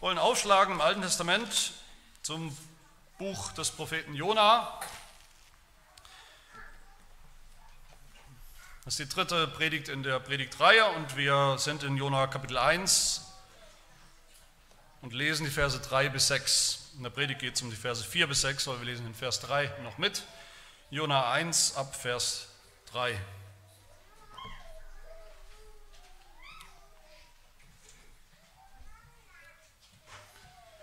wollen aufschlagen im Alten Testament zum Buch des Propheten Jona. Das ist die dritte Predigt in der Predigtreihe und wir sind in Jona Kapitel 1 und lesen die Verse 3 bis 6. In der Predigt geht es um die Verse 4 bis 6, weil wir lesen in Vers 3 noch mit. Jona 1 ab Vers 3.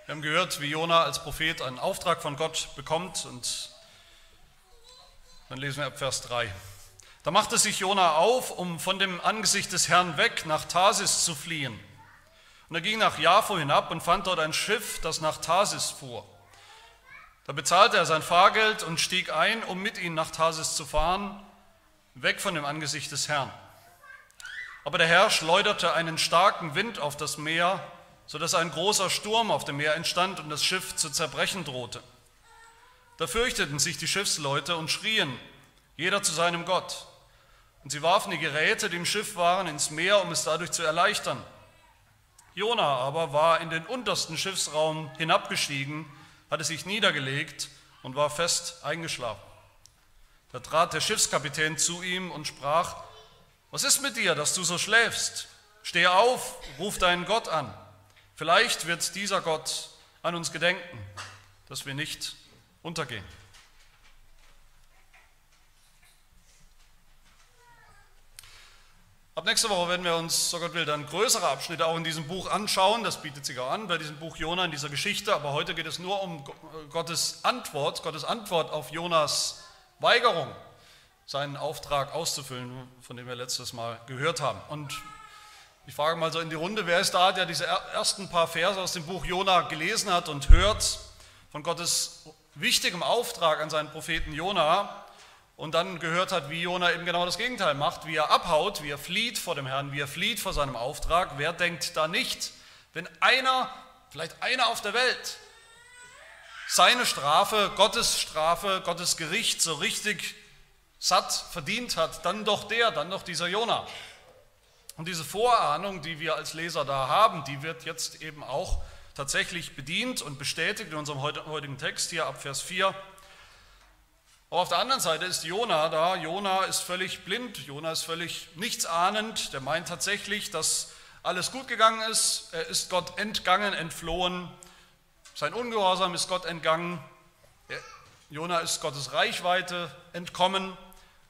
Wir haben gehört, wie Jona als Prophet einen Auftrag von Gott bekommt und dann lesen wir ab Vers 3. Da machte sich Jona auf, um von dem Angesicht des Herrn weg nach Tarsis zu fliehen. Und er ging nach Jafo hinab und fand dort ein Schiff, das nach Tarsis fuhr. Da bezahlte er sein Fahrgeld und stieg ein, um mit ihnen nach Tarsis zu fahren, weg von dem Angesicht des Herrn. Aber der Herr schleuderte einen starken Wind auf das Meer, sodass ein großer Sturm auf dem Meer entstand und das Schiff zu zerbrechen drohte. Da fürchteten sich die Schiffsleute und schrien, jeder zu seinem Gott. Und sie warfen die Geräte, die im Schiff waren, ins Meer, um es dadurch zu erleichtern. Jona aber war in den untersten Schiffsraum hinabgestiegen, hatte sich niedergelegt und war fest eingeschlafen. Da trat der Schiffskapitän zu ihm und sprach, was ist mit dir, dass du so schläfst? Steh auf, ruf deinen Gott an. Vielleicht wird dieser Gott an uns gedenken, dass wir nicht untergehen. Ab nächster Woche werden wir uns, so Gott will, dann größere Abschnitte auch in diesem Buch anschauen. Das bietet sich auch an bei diesem Buch Jona in dieser Geschichte. Aber heute geht es nur um Gottes Antwort, Gottes Antwort auf Jonas Weigerung, seinen Auftrag auszufüllen, von dem wir letztes Mal gehört haben. Und ich frage mal so in die Runde, wer ist da, der diese ersten paar Verse aus dem Buch Jona gelesen hat und hört von Gottes wichtigem Auftrag an seinen Propheten Jona und dann gehört hat, wie Jona eben genau das Gegenteil macht, wie er abhaut, wie er flieht vor dem Herrn, wie er flieht vor seinem Auftrag. Wer denkt da nicht, wenn einer, vielleicht einer auf der Welt, seine Strafe, Gottes Strafe, Gottes Gericht so richtig satt verdient hat, dann doch der, dann doch dieser Jona. Und diese Vorahnung, die wir als Leser da haben, die wird jetzt eben auch tatsächlich bedient und bestätigt in unserem heutigen Text hier ab Vers 4. Aber auf der anderen Seite ist Jona da. Jona ist völlig blind, Jona ist völlig nichtsahnend. Der meint tatsächlich, dass alles gut gegangen ist. Er ist Gott entgangen, entflohen. Sein Ungehorsam ist Gott entgangen. Jona ist Gottes Reichweite entkommen.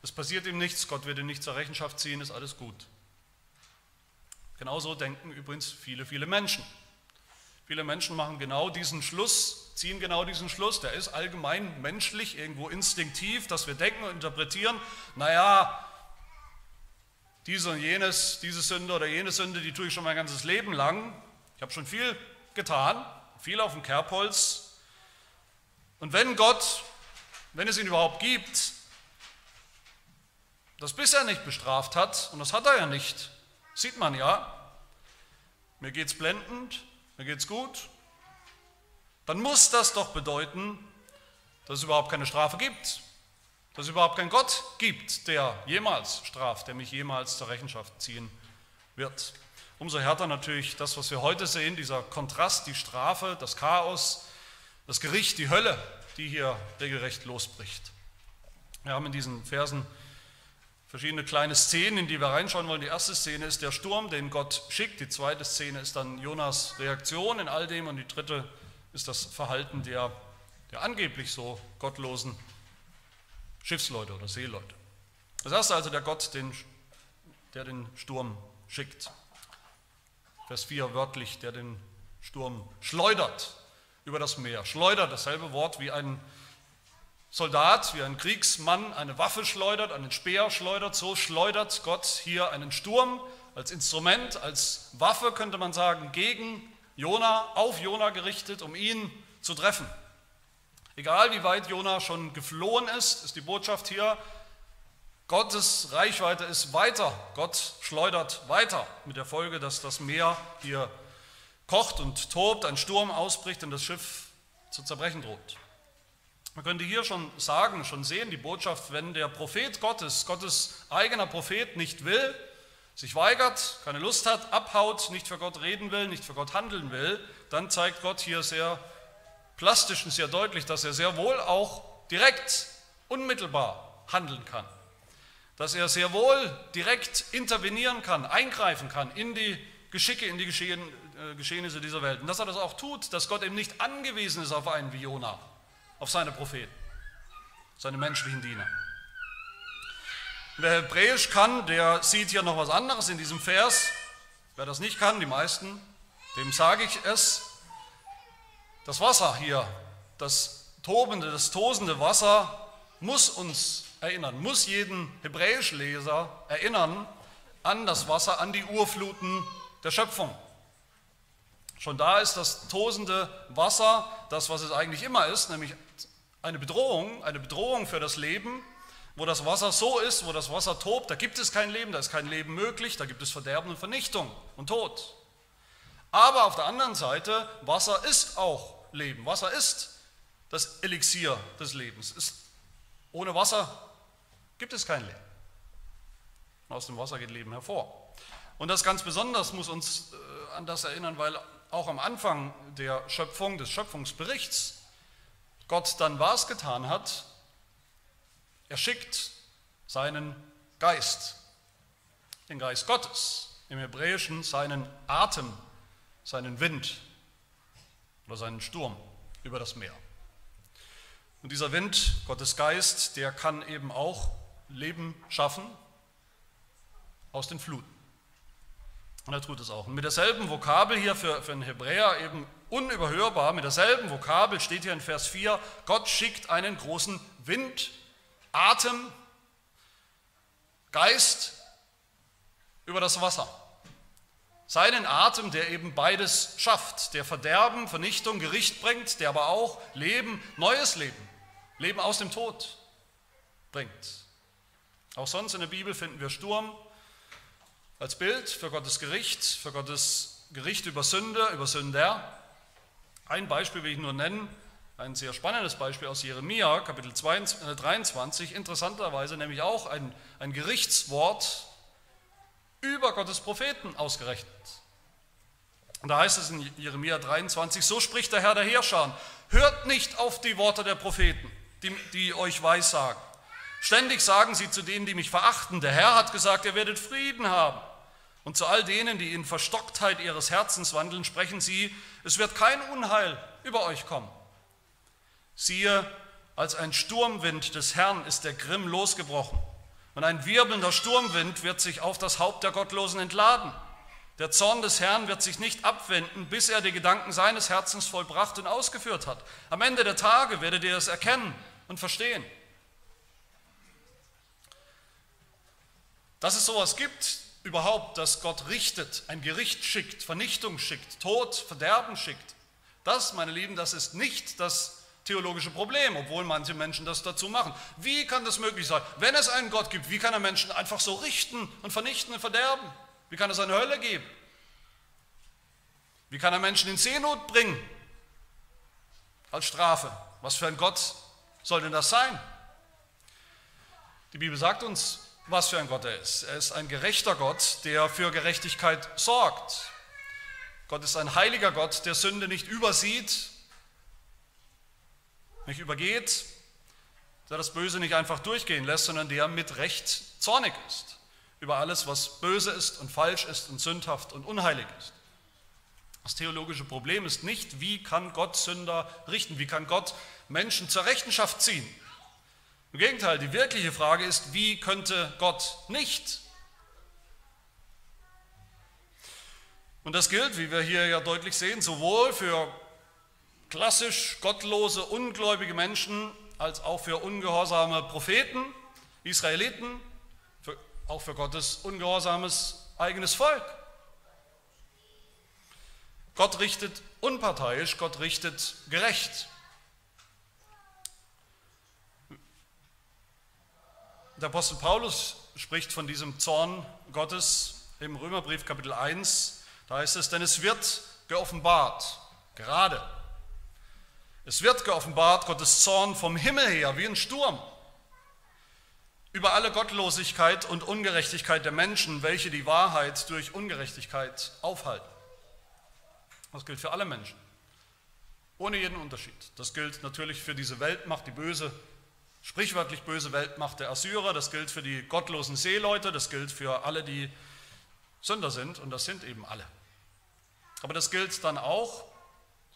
Es passiert ihm nichts, Gott wird ihn nicht zur Rechenschaft ziehen, ist alles gut. Genauso denken übrigens viele, viele Menschen. Viele Menschen machen genau diesen Schluss, ziehen genau diesen Schluss. Der ist allgemein menschlich, irgendwo instinktiv, dass wir denken und interpretieren, naja, diese und jenes, diese Sünde oder jene Sünde, die tue ich schon mein ganzes Leben lang. Ich habe schon viel getan, viel auf dem Kerbholz. Und wenn Gott, wenn es ihn überhaupt gibt, das bisher nicht bestraft hat, und das hat er ja nicht, sieht man ja, mir geht es blendend, mir geht es gut, dann muss das doch bedeuten, dass es überhaupt keine Strafe gibt, dass es überhaupt keinen Gott gibt, der jemals straft, der mich jemals zur Rechenschaft ziehen wird. Umso härter natürlich das, was wir heute sehen, dieser Kontrast, die Strafe, das Chaos, das Gericht, die Hölle, die hier regelrecht losbricht. Wir haben in diesen Versen verschiedene kleine Szenen, in die wir reinschauen wollen. Die erste Szene ist der Sturm, den Gott schickt. Die zweite Szene ist dann Jonas Reaktion in all dem. Und die dritte ist das Verhalten der, der angeblich so gottlosen Schiffsleute oder Seeleute. Das erste also der Gott, den, der den Sturm schickt. Vers 4 wörtlich, der den Sturm schleudert über das Meer. Schleudert, dasselbe Wort wie ein Soldat, wie ein Kriegsmann eine Waffe schleudert, einen Speer schleudert, so schleudert Gott hier einen Sturm als Instrument, als Waffe könnte man sagen, gegen Jona, auf Jona gerichtet, um ihn zu treffen. Egal wie weit Jona schon geflohen ist, ist die Botschaft hier, Gottes Reichweite ist weiter. Gott schleudert weiter mit der Folge, dass das Meer hier kocht und tobt, ein Sturm ausbricht und das Schiff zu zerbrechen droht. Man könnte hier schon sagen, schon sehen, die Botschaft, wenn der Prophet Gottes, Gottes eigener Prophet nicht will, sich weigert, keine Lust hat, abhaut, nicht für Gott reden will, nicht für Gott handeln will, dann zeigt Gott hier sehr plastisch und sehr deutlich, dass er sehr wohl auch direkt, unmittelbar handeln kann. Dass er sehr wohl direkt intervenieren kann, eingreifen kann in die Geschicke, in die Geschehen, äh, Geschehnisse dieser Welt. Und dass er das auch tut, dass Gott eben nicht angewiesen ist auf einen wie Jona, auf seine Propheten, seine menschlichen Diener. Wer Hebräisch kann, der sieht hier noch was anderes in diesem Vers. Wer das nicht kann, die meisten, dem sage ich es. Das Wasser hier, das tobende, das tosende Wasser muss uns erinnern, muss jeden Hebräischleser erinnern an das Wasser, an die Urfluten der Schöpfung. Schon da ist das tosende Wasser das, was es eigentlich immer ist, nämlich eine Bedrohung, eine Bedrohung für das Leben, wo das Wasser so ist, wo das Wasser tobt, da gibt es kein Leben, da ist kein Leben möglich, da gibt es Verderben und Vernichtung und Tod. Aber auf der anderen Seite, Wasser ist auch Leben. Wasser ist das Elixier des Lebens. Ist, ohne Wasser gibt es kein Leben. Aus dem Wasser geht Leben hervor. Und das ganz besonders muss uns äh, an das erinnern, weil auch am Anfang der Schöpfung, des Schöpfungsberichts, Gott dann was getan hat, er schickt seinen Geist, den Geist Gottes, im Hebräischen seinen Atem, seinen Wind oder seinen Sturm über das Meer. Und dieser Wind, Gottes Geist, der kann eben auch Leben schaffen aus den Fluten. Und er tut es auch. Und mit derselben Vokabel hier für, für einen Hebräer eben unüberhörbar, mit derselben Vokabel steht hier in Vers 4, Gott schickt einen großen Wind Atem, Geist über das Wasser. Seinen Atem, der eben beides schafft, der Verderben, Vernichtung, Gericht bringt, der aber auch Leben, neues Leben, Leben aus dem Tod bringt. Auch sonst in der Bibel finden wir Sturm als Bild für Gottes Gericht, für Gottes Gericht über Sünde, über Sünder. Ein Beispiel will ich nur nennen, ein sehr spannendes Beispiel aus Jeremia, Kapitel 23, äh, interessanterweise nämlich auch ein, ein Gerichtswort über Gottes Propheten ausgerechnet. Und da heißt es in Jeremia 23, so spricht der Herr der Heerscharen, hört nicht auf die Worte der Propheten, die, die euch weissagen. Ständig sagen sie zu denen, die mich verachten, der Herr hat gesagt, ihr werdet Frieden haben. Und zu all denen, die in Verstocktheit ihres Herzens wandeln, sprechen sie, es wird kein Unheil über euch kommen. Siehe, als ein Sturmwind des Herrn ist der Grimm losgebrochen und ein wirbelnder Sturmwind wird sich auf das Haupt der Gottlosen entladen. Der Zorn des Herrn wird sich nicht abwenden, bis er die Gedanken seines Herzens vollbracht und ausgeführt hat. Am Ende der Tage werdet ihr es erkennen und verstehen. Dass es sowas gibt, überhaupt, dass Gott richtet, ein Gericht schickt, Vernichtung schickt, Tod, Verderben schickt, das, meine Lieben, das ist nicht das theologische Problem, obwohl manche Menschen das dazu machen. Wie kann das möglich sein? Wenn es einen Gott gibt, wie kann er Menschen einfach so richten und vernichten und verderben? Wie kann es eine Hölle geben? Wie kann er Menschen in Seenot bringen als Strafe? Was für ein Gott soll denn das sein? Die Bibel sagt uns, was für ein Gott er ist. Er ist ein gerechter Gott, der für Gerechtigkeit sorgt. Gott ist ein heiliger Gott, der Sünde nicht übersieht, nicht übergeht, der das Böse nicht einfach durchgehen lässt, sondern der mit Recht zornig ist über alles, was böse ist und falsch ist und sündhaft und unheilig ist. Das theologische Problem ist nicht, wie kann Gott Sünder richten, wie kann Gott Menschen zur Rechenschaft ziehen. Im Gegenteil, die wirkliche Frage ist, wie könnte Gott nicht? Und das gilt, wie wir hier ja deutlich sehen, sowohl für klassisch gottlose, ungläubige Menschen als auch für ungehorsame Propheten, Israeliten, für, auch für Gottes ungehorsames eigenes Volk. Gott richtet unparteiisch, Gott richtet gerecht. Der Apostel Paulus spricht von diesem Zorn Gottes im Römerbrief Kapitel 1. Da heißt es, denn es wird geoffenbart, gerade es wird geoffenbart, Gottes Zorn vom Himmel her wie ein Sturm über alle Gottlosigkeit und Ungerechtigkeit der Menschen, welche die Wahrheit durch Ungerechtigkeit aufhalten. Das gilt für alle Menschen, ohne jeden Unterschied. Das gilt natürlich für diese Weltmacht, die böse, sprichwörtlich böse Weltmacht der Assyrer, das gilt für die gottlosen Seeleute, das gilt für alle, die Sünder sind, und das sind eben alle. Aber das gilt dann auch,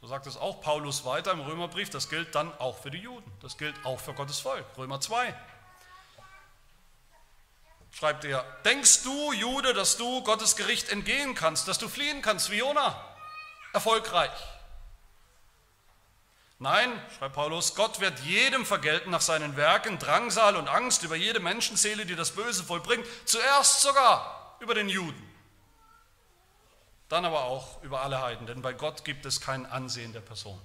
so sagt es auch Paulus weiter im Römerbrief, das gilt dann auch für die Juden, das gilt auch für Gottes Volk. Römer 2, schreibt er, denkst du, Jude, dass du Gottes Gericht entgehen kannst, dass du fliehen kannst wie Jona? Erfolgreich. Nein, schreibt Paulus, Gott wird jedem vergelten nach seinen Werken, Drangsal und Angst über jede Menschenseele, die das Böse vollbringt, zuerst sogar über den Juden, dann aber auch über alle Heiden, denn bei Gott gibt es kein Ansehen der Person.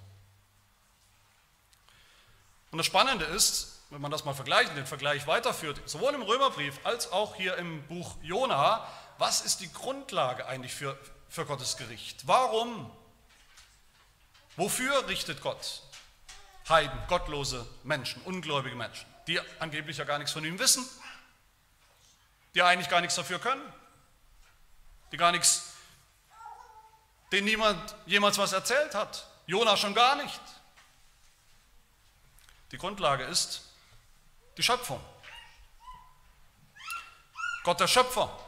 Und das Spannende ist, wenn man das mal vergleicht, den Vergleich weiterführt, sowohl im Römerbrief als auch hier im Buch Jona, was ist die Grundlage eigentlich für, für Gottes Gericht? Warum? Wofür richtet Gott Heiden, gottlose Menschen, ungläubige Menschen, die angeblich ja gar nichts von ihm wissen, die eigentlich gar nichts dafür können, die gar nichts, denen niemand jemals was erzählt hat, Jona schon gar nicht. Die Grundlage ist, die Schöpfung. Gott der Schöpfer,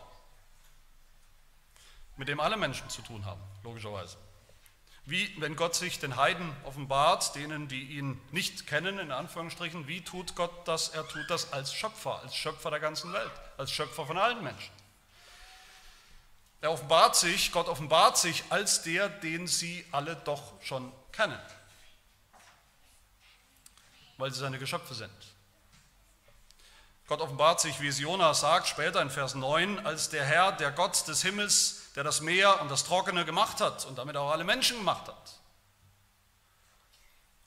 mit dem alle Menschen zu tun haben, logischerweise. Wie, wenn Gott sich den Heiden offenbart, denen, die ihn nicht kennen, in Anführungsstrichen, wie tut Gott das? Er tut das als Schöpfer, als Schöpfer der ganzen Welt, als Schöpfer von allen Menschen. Er offenbart sich, Gott offenbart sich als der, den sie alle doch schon kennen, weil sie seine Geschöpfe sind. Gott offenbart sich, wie es Jonas sagt, später in Vers 9, als der Herr, der Gott des Himmels, der das Meer und das Trockene gemacht hat und damit auch alle Menschen gemacht hat.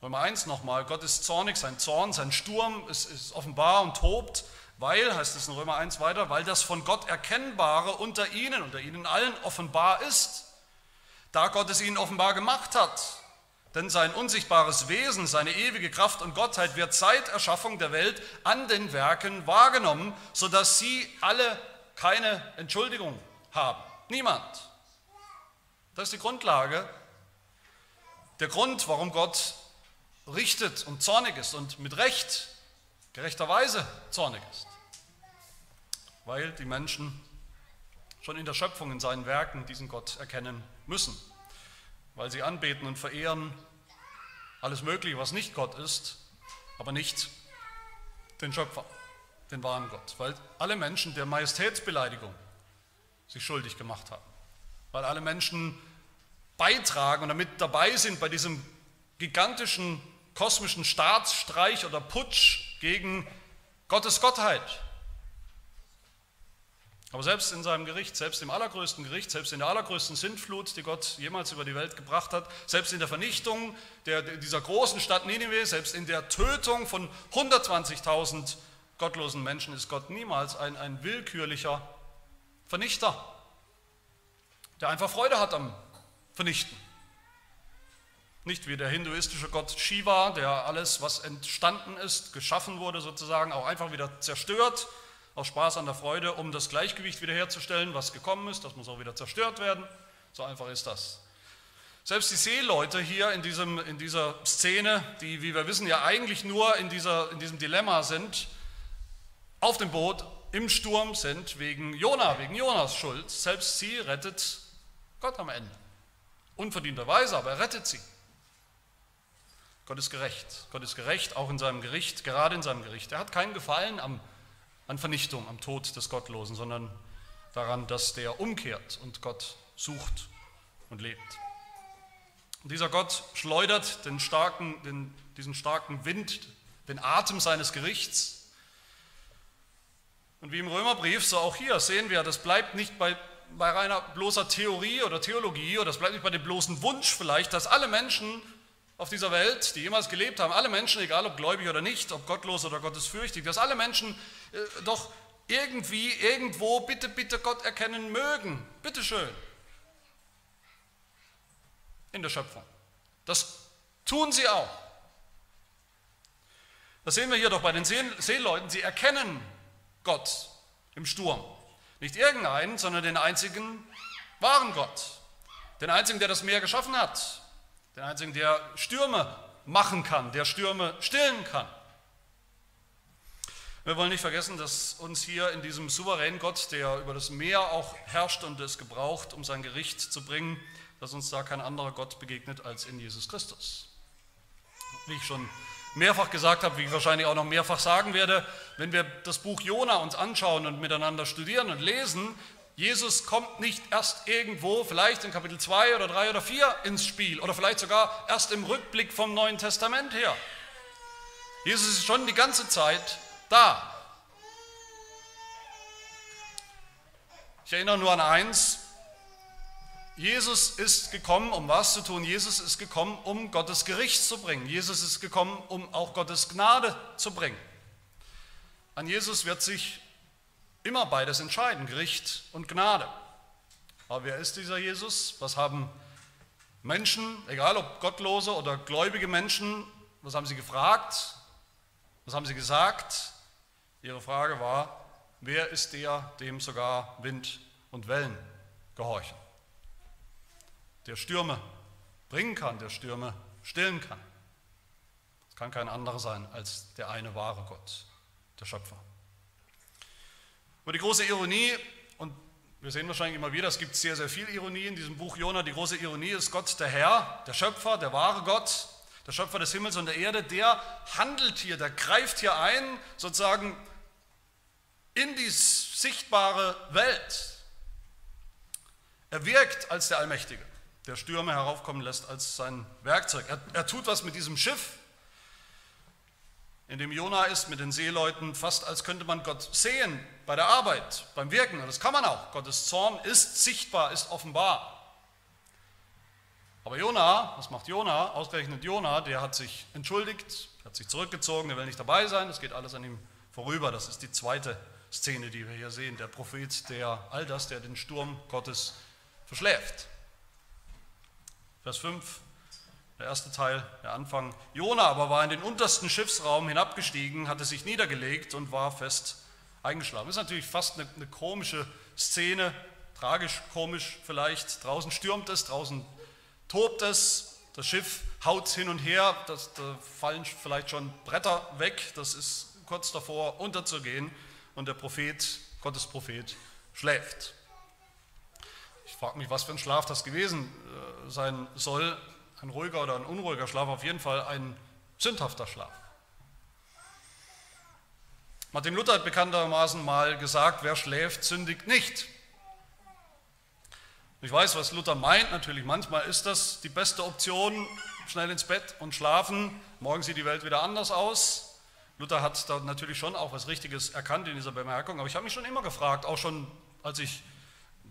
Römer 1 nochmal, Gott ist zornig, sein Zorn, sein Sturm ist, ist offenbar und tobt, weil, heißt es in Römer 1 weiter, weil das von Gott Erkennbare unter ihnen, unter ihnen allen offenbar ist, da Gott es ihnen offenbar gemacht hat. Denn sein unsichtbares Wesen, seine ewige Kraft und Gottheit wird seit Erschaffung der Welt an den Werken wahrgenommen, sodass sie alle keine Entschuldigung haben. Niemand. Das ist die Grundlage, der Grund, warum Gott richtet und zornig ist und mit Recht, gerechterweise zornig ist. Weil die Menschen schon in der Schöpfung, in seinen Werken diesen Gott erkennen müssen weil sie anbeten und verehren alles Mögliche, was nicht Gott ist, aber nicht den Schöpfer, den wahren Gott, weil alle Menschen der Majestätsbeleidigung sich schuldig gemacht haben, weil alle Menschen beitragen und damit dabei sind bei diesem gigantischen kosmischen Staatsstreich oder Putsch gegen Gottes Gottheit. Aber selbst in seinem Gericht, selbst im allergrößten Gericht, selbst in der allergrößten Sintflut, die Gott jemals über die Welt gebracht hat, selbst in der Vernichtung der, dieser großen Stadt Nineveh, selbst in der Tötung von 120.000 gottlosen Menschen ist Gott niemals ein, ein willkürlicher Vernichter, der einfach Freude hat am Vernichten. Nicht wie der hinduistische Gott Shiva, der alles, was entstanden ist, geschaffen wurde sozusagen, auch einfach wieder zerstört aus Spaß an der Freude, um das Gleichgewicht wiederherzustellen, was gekommen ist, das muss auch wieder zerstört werden. So einfach ist das. Selbst die Seeleute hier in, diesem, in dieser Szene, die, wie wir wissen, ja eigentlich nur in, dieser, in diesem Dilemma sind, auf dem Boot im Sturm sind wegen Jona, wegen Jonas Schuld. Selbst sie rettet Gott am Ende. Unverdienterweise, aber er rettet sie. Gott ist gerecht. Gott ist gerecht, auch in seinem Gericht, gerade in seinem Gericht. Er hat keinen Gefallen am an Vernichtung, am Tod des Gottlosen, sondern daran, dass der umkehrt und Gott sucht und lebt. Und dieser Gott schleudert den starken, den, diesen starken Wind, den Atem seines Gerichts. Und wie im Römerbrief, so auch hier sehen wir, das bleibt nicht bei, bei reiner bloßer Theorie oder Theologie oder das bleibt nicht bei dem bloßen Wunsch vielleicht, dass alle Menschen auf dieser Welt, die jemals gelebt haben, alle Menschen, egal ob gläubig oder nicht, ob gottlos oder gottesfürchtig, dass alle Menschen äh, doch irgendwie, irgendwo bitte, bitte Gott erkennen mögen. Bitteschön. In der Schöpfung. Das tun sie auch. Das sehen wir hier doch bei den Seeleuten. Sie erkennen Gott im Sturm. Nicht irgendeinen, sondern den einzigen wahren Gott. Den einzigen, der das Meer geschaffen hat. Den einzigen, der Stürme machen kann, der Stürme stillen kann. Wir wollen nicht vergessen, dass uns hier in diesem souveränen Gott, der über das Meer auch herrscht und es gebraucht, um sein Gericht zu bringen, dass uns da kein anderer Gott begegnet als in Jesus Christus. Wie ich schon mehrfach gesagt habe, wie ich wahrscheinlich auch noch mehrfach sagen werde, wenn wir das Buch Jona uns anschauen und miteinander studieren und lesen, Jesus kommt nicht erst irgendwo, vielleicht in Kapitel 2 oder 3 oder 4 ins Spiel oder vielleicht sogar erst im Rückblick vom Neuen Testament her. Jesus ist schon die ganze Zeit da. Ich erinnere nur an eins, Jesus ist gekommen, um was zu tun? Jesus ist gekommen, um Gottes Gericht zu bringen. Jesus ist gekommen, um auch Gottes Gnade zu bringen. An Jesus wird sich immer beides entscheiden, Gericht und Gnade. Aber wer ist dieser Jesus? Was haben Menschen, egal ob gottlose oder gläubige Menschen, was haben sie gefragt? Was haben sie gesagt? Ihre Frage war, wer ist der, dem sogar Wind und Wellen gehorchen? Der Stürme bringen kann, der Stürme stillen kann. Es kann kein anderer sein als der eine wahre Gott, der Schöpfer. Aber die große Ironie, und wir sehen wahrscheinlich immer wieder, es gibt sehr, sehr viel Ironie in diesem Buch Jona, die große Ironie ist Gott, der Herr, der Schöpfer, der wahre Gott, der Schöpfer des Himmels und der Erde, der handelt hier, der greift hier ein, sozusagen in die sichtbare Welt. Er wirkt als der Allmächtige der Stürme heraufkommen lässt als sein Werkzeug. Er, er tut was mit diesem Schiff, in dem Jona ist, mit den Seeleuten, fast als könnte man Gott sehen bei der Arbeit, beim Wirken. Und das kann man auch. Gottes Zorn ist sichtbar, ist offenbar. Aber Jona, was macht Jona? Ausgerechnet Jona, der hat sich entschuldigt, hat sich zurückgezogen, der will nicht dabei sein, das geht alles an ihm vorüber. Das ist die zweite Szene, die wir hier sehen. Der Prophet, der all das, der den Sturm Gottes verschläft. Vers 5, der erste Teil, der Anfang. Jona aber war in den untersten Schiffsraum hinabgestiegen, hatte sich niedergelegt und war fest eingeschlafen. Das ist natürlich fast eine, eine komische Szene, tragisch komisch vielleicht. Draußen stürmt es, draußen tobt es, das Schiff haut hin und her, das, da fallen vielleicht schon Bretter weg, das ist kurz davor unterzugehen und der Prophet, Gottes Prophet, schläft. Frage mich, was für ein Schlaf das gewesen äh, sein soll. Ein ruhiger oder ein unruhiger Schlaf, auf jeden Fall ein sündhafter Schlaf. Martin Luther hat bekanntermaßen mal gesagt, wer schläft, sündigt nicht. Ich weiß, was Luther meint, natürlich manchmal ist das die beste Option, schnell ins Bett und schlafen. Morgen sieht die Welt wieder anders aus. Luther hat da natürlich schon auch was Richtiges erkannt in dieser Bemerkung, aber ich habe mich schon immer gefragt, auch schon als ich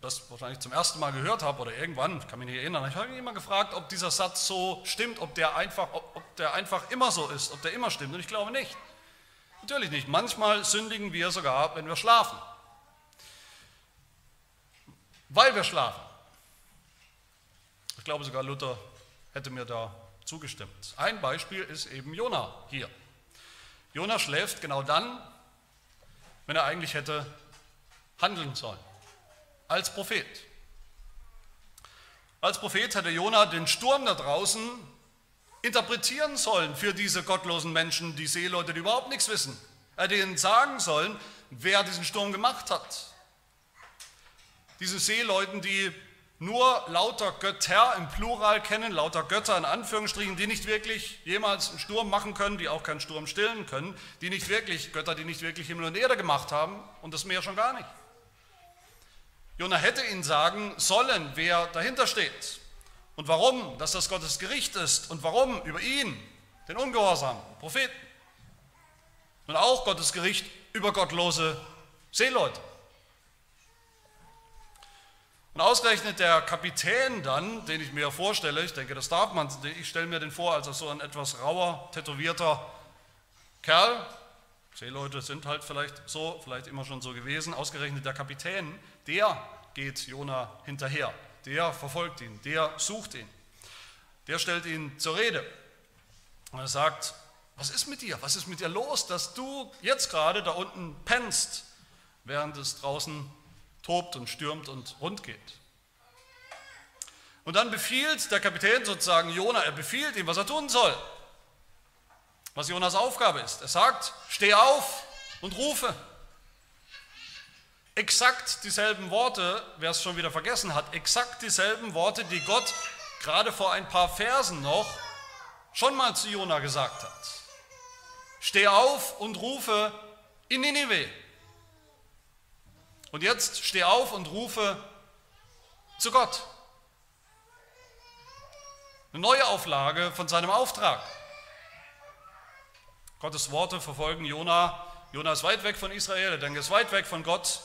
das wahrscheinlich zum ersten Mal gehört habe oder irgendwann, kann mich nicht erinnern, ich habe mich immer gefragt, ob dieser Satz so stimmt, ob der, einfach, ob, ob der einfach immer so ist, ob der immer stimmt. Und ich glaube nicht. Natürlich nicht. Manchmal sündigen wir sogar, wenn wir schlafen. Weil wir schlafen. Ich glaube sogar Luther hätte mir da zugestimmt. Ein Beispiel ist eben Jona hier. Jona schläft genau dann, wenn er eigentlich hätte handeln sollen als Prophet. Als Prophet hätte Jona den Sturm da draußen interpretieren sollen für diese gottlosen Menschen, die Seeleute, die überhaupt nichts wissen. Er hätte ihnen sagen sollen, wer diesen Sturm gemacht hat. Diese Seeleuten, die nur lauter Götter im Plural kennen, lauter Götter in Anführungsstrichen, die nicht wirklich jemals einen Sturm machen können, die auch keinen Sturm stillen können, die nicht wirklich Götter, die nicht wirklich Himmel und Erde gemacht haben und das Meer schon gar nicht. Jona hätte ihnen sagen sollen, wer dahinter steht und warum, dass das Gottes Gericht ist und warum über ihn, den ungehorsamen Propheten. Und auch Gottes Gericht über gottlose Seeleute. Und ausgerechnet der Kapitän dann, den ich mir vorstelle, ich denke, das darf man, ich stelle mir den vor als so ein etwas rauer, tätowierter Kerl. Seeleute sind halt vielleicht so, vielleicht immer schon so gewesen. Ausgerechnet der Kapitän, der geht Jona hinterher, der verfolgt ihn, der sucht ihn, der stellt ihn zur Rede. Und er sagt, was ist mit dir? Was ist mit dir los, dass du jetzt gerade da unten pennst während es draußen tobt und stürmt und rund geht. Und dann befiehlt der Kapitän sozusagen Jona, er befiehlt ihm, was er tun soll, was Jonas Aufgabe ist. Er sagt, steh auf und rufe. Exakt dieselben Worte, wer es schon wieder vergessen hat, exakt dieselben Worte, die Gott gerade vor ein paar Versen noch schon mal zu Jona gesagt hat. Steh auf und rufe in Ninive. Und jetzt steh auf und rufe zu Gott. Eine neue Auflage von seinem Auftrag. Gottes Worte verfolgen Jona. Jona ist weit weg von Israel, er ist weit weg von Gott.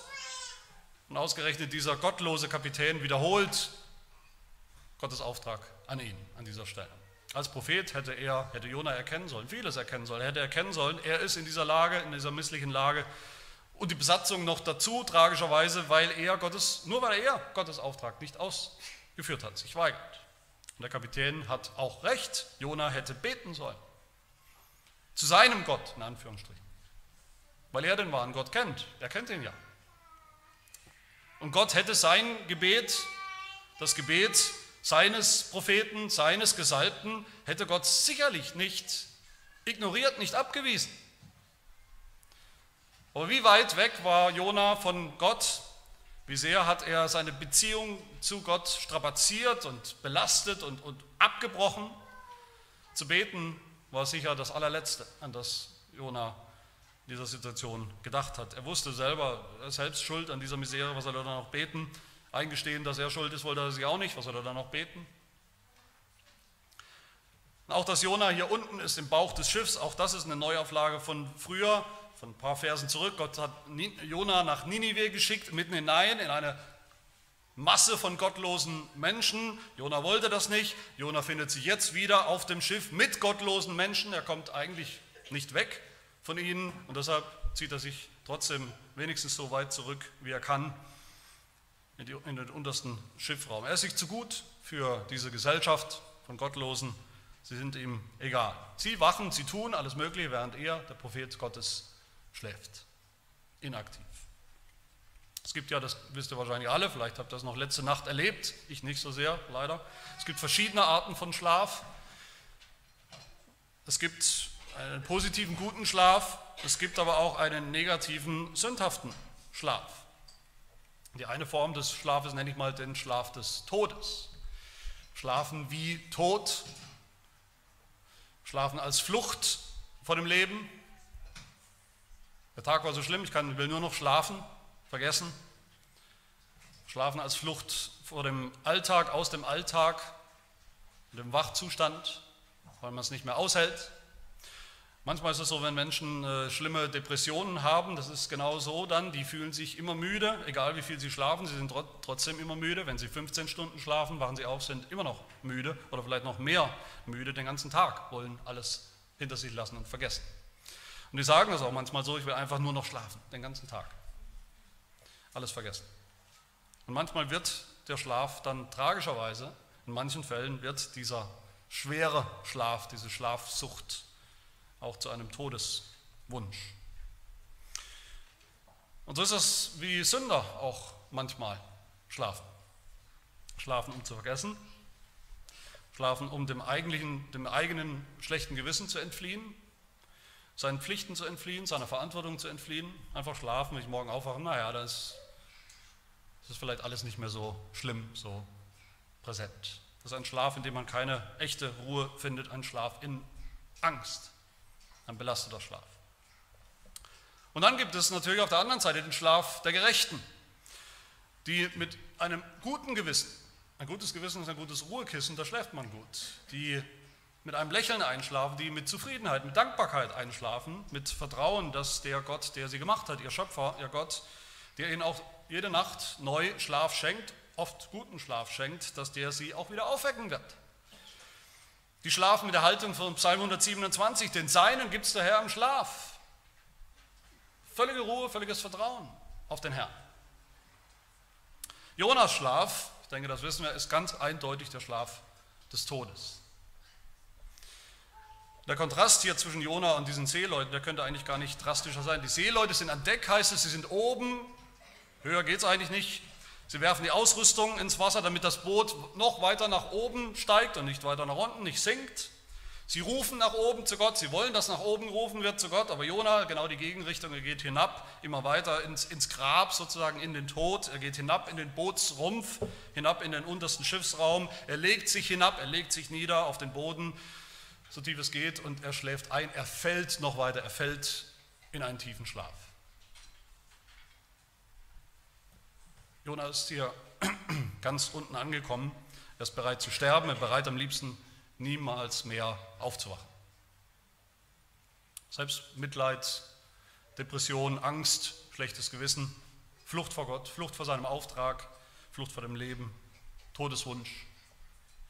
Und ausgerechnet dieser gottlose Kapitän wiederholt Gottes Auftrag an ihn an dieser Stelle. Als Prophet hätte er, hätte Jona erkennen sollen, vieles erkennen sollen. Er hätte erkennen sollen, er ist in dieser Lage, in dieser misslichen Lage. Und die Besatzung noch dazu, tragischerweise, weil er Gottes, nur weil er Gottes Auftrag nicht ausgeführt hat, sich weigert. Und der Kapitän hat auch recht, Jona hätte beten sollen. Zu seinem Gott, in Anführungsstrichen. Weil er den wahren Gott kennt. Er kennt ihn ja. Und Gott hätte sein Gebet, das Gebet seines Propheten, seines Gesalbten, hätte Gott sicherlich nicht ignoriert, nicht abgewiesen. Aber wie weit weg war Jona von Gott? Wie sehr hat er seine Beziehung zu Gott strapaziert und belastet und, und abgebrochen? Zu beten war sicher das allerletzte, an das Jona in dieser Situation gedacht hat. Er wusste selber, er ist selbst schuld an dieser Misere, was soll er dann noch beten? Eingestehen, dass er schuld ist, wollte er sich auch nicht. Was soll er dann noch beten? Auch dass Jona hier unten ist im Bauch des Schiffs, auch das ist eine Neuauflage von früher, von ein paar Versen zurück. Gott hat Jona nach Ninive geschickt, mitten hinein, in eine Masse von gottlosen Menschen. Jona wollte das nicht. Jona findet sich jetzt wieder auf dem Schiff mit gottlosen Menschen. Er kommt eigentlich nicht weg von ihnen und deshalb zieht er sich trotzdem wenigstens so weit zurück, wie er kann in, die, in den untersten Schiffraum. Er ist sich zu gut für diese Gesellschaft von Gottlosen. Sie sind ihm egal. Sie wachen, sie tun alles Mögliche, während er, der Prophet Gottes, schläft. Inaktiv. Es gibt ja, das wisst ihr wahrscheinlich alle, vielleicht habt ihr das noch letzte Nacht erlebt, ich nicht so sehr, leider. Es gibt verschiedene Arten von Schlaf. Es gibt einen positiven, guten Schlaf, es gibt aber auch einen negativen, sündhaften Schlaf. Die eine Form des Schlafes nenne ich mal den Schlaf des Todes. Schlafen wie Tod, schlafen als Flucht vor dem Leben. Der Tag war so schlimm, ich kann, will nur noch schlafen, vergessen. Schlafen als Flucht vor dem Alltag, aus dem Alltag, dem Wachzustand, weil man es nicht mehr aushält. Manchmal ist es so, wenn Menschen äh, schlimme Depressionen haben, das ist genau so dann, die fühlen sich immer müde, egal wie viel sie schlafen, sie sind tr trotzdem immer müde. Wenn sie 15 Stunden schlafen, wachen sie auf, sind immer noch müde oder vielleicht noch mehr müde den ganzen Tag, wollen alles hinter sich lassen und vergessen. Und die sagen das auch manchmal so, ich will einfach nur noch schlafen, den ganzen Tag. Alles vergessen. Und manchmal wird der Schlaf dann tragischerweise, in manchen Fällen wird dieser schwere Schlaf, diese Schlafsucht auch zu einem Todeswunsch. Und so ist es wie Sünder auch manchmal schlafen. Schlafen, um zu vergessen, schlafen, um dem, eigentlichen, dem eigenen schlechten Gewissen zu entfliehen, seinen Pflichten zu entfliehen, seiner Verantwortung zu entfliehen. Einfach schlafen, wenn ich morgen aufwache, naja, das ist vielleicht alles nicht mehr so schlimm, so präsent. Das ist ein Schlaf, in dem man keine echte Ruhe findet, ein Schlaf in Angst ein belasteter Schlaf. Und dann gibt es natürlich auf der anderen Seite den Schlaf der Gerechten, die mit einem guten Gewissen, ein gutes Gewissen ist ein gutes Ruhekissen, da schläft man gut, die mit einem Lächeln einschlafen, die mit Zufriedenheit, mit Dankbarkeit einschlafen, mit Vertrauen, dass der Gott, der sie gemacht hat, ihr Schöpfer, ihr Gott, der ihnen auch jede Nacht neu Schlaf schenkt, oft guten Schlaf schenkt, dass der sie auch wieder aufwecken wird. Die schlafen mit der Haltung von Psalm 127, den Seinen gibt es der Herr im Schlaf. Völlige Ruhe, völliges Vertrauen auf den Herrn. Jonas Schlaf, ich denke, das wissen wir, ist ganz eindeutig der Schlaf des Todes. Der Kontrast hier zwischen Jona und diesen Seeleuten, der könnte eigentlich gar nicht drastischer sein. Die Seeleute sind an Deck, heißt es, sie sind oben, höher geht es eigentlich nicht. Sie werfen die Ausrüstung ins Wasser, damit das Boot noch weiter nach oben steigt und nicht weiter nach unten, nicht sinkt. Sie rufen nach oben zu Gott, sie wollen, dass nach oben gerufen wird zu Gott, aber Jona, genau die Gegenrichtung, er geht hinab, immer weiter ins, ins Grab, sozusagen in den Tod, er geht hinab in den Bootsrumpf, hinab in den untersten Schiffsraum, er legt sich hinab, er legt sich nieder auf den Boden, so tief es geht, und er schläft ein, er fällt noch weiter, er fällt in einen tiefen Schlaf. Jona ist hier ganz unten angekommen, er ist bereit zu sterben, er ist bereit am liebsten niemals mehr aufzuwachen. Selbst Mitleid, Depression, Angst, schlechtes Gewissen, Flucht vor Gott, Flucht vor seinem Auftrag, Flucht vor dem Leben, Todeswunsch.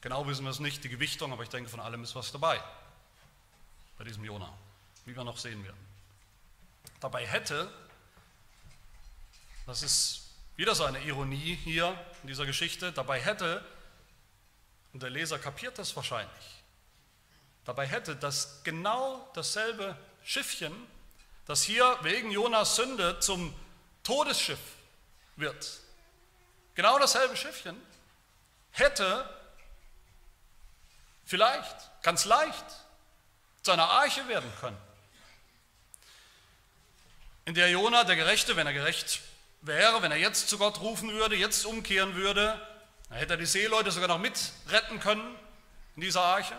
Genau wissen wir es nicht, die Gewichtung, aber ich denke, von allem ist was dabei bei diesem Jona, wie wir noch sehen werden. Dabei hätte, das ist wieder so eine Ironie hier in dieser Geschichte, dabei hätte und der Leser kapiert das wahrscheinlich. Dabei hätte das genau dasselbe Schiffchen, das hier wegen Jonas Sünde zum Todesschiff wird, genau dasselbe Schiffchen, hätte vielleicht, ganz leicht, zu einer Arche werden können, in der Jona, der Gerechte, wenn er gerecht wäre, wenn er jetzt zu Gott rufen würde, jetzt umkehren würde, da hätte er die Seeleute sogar noch mit retten können in dieser Arche.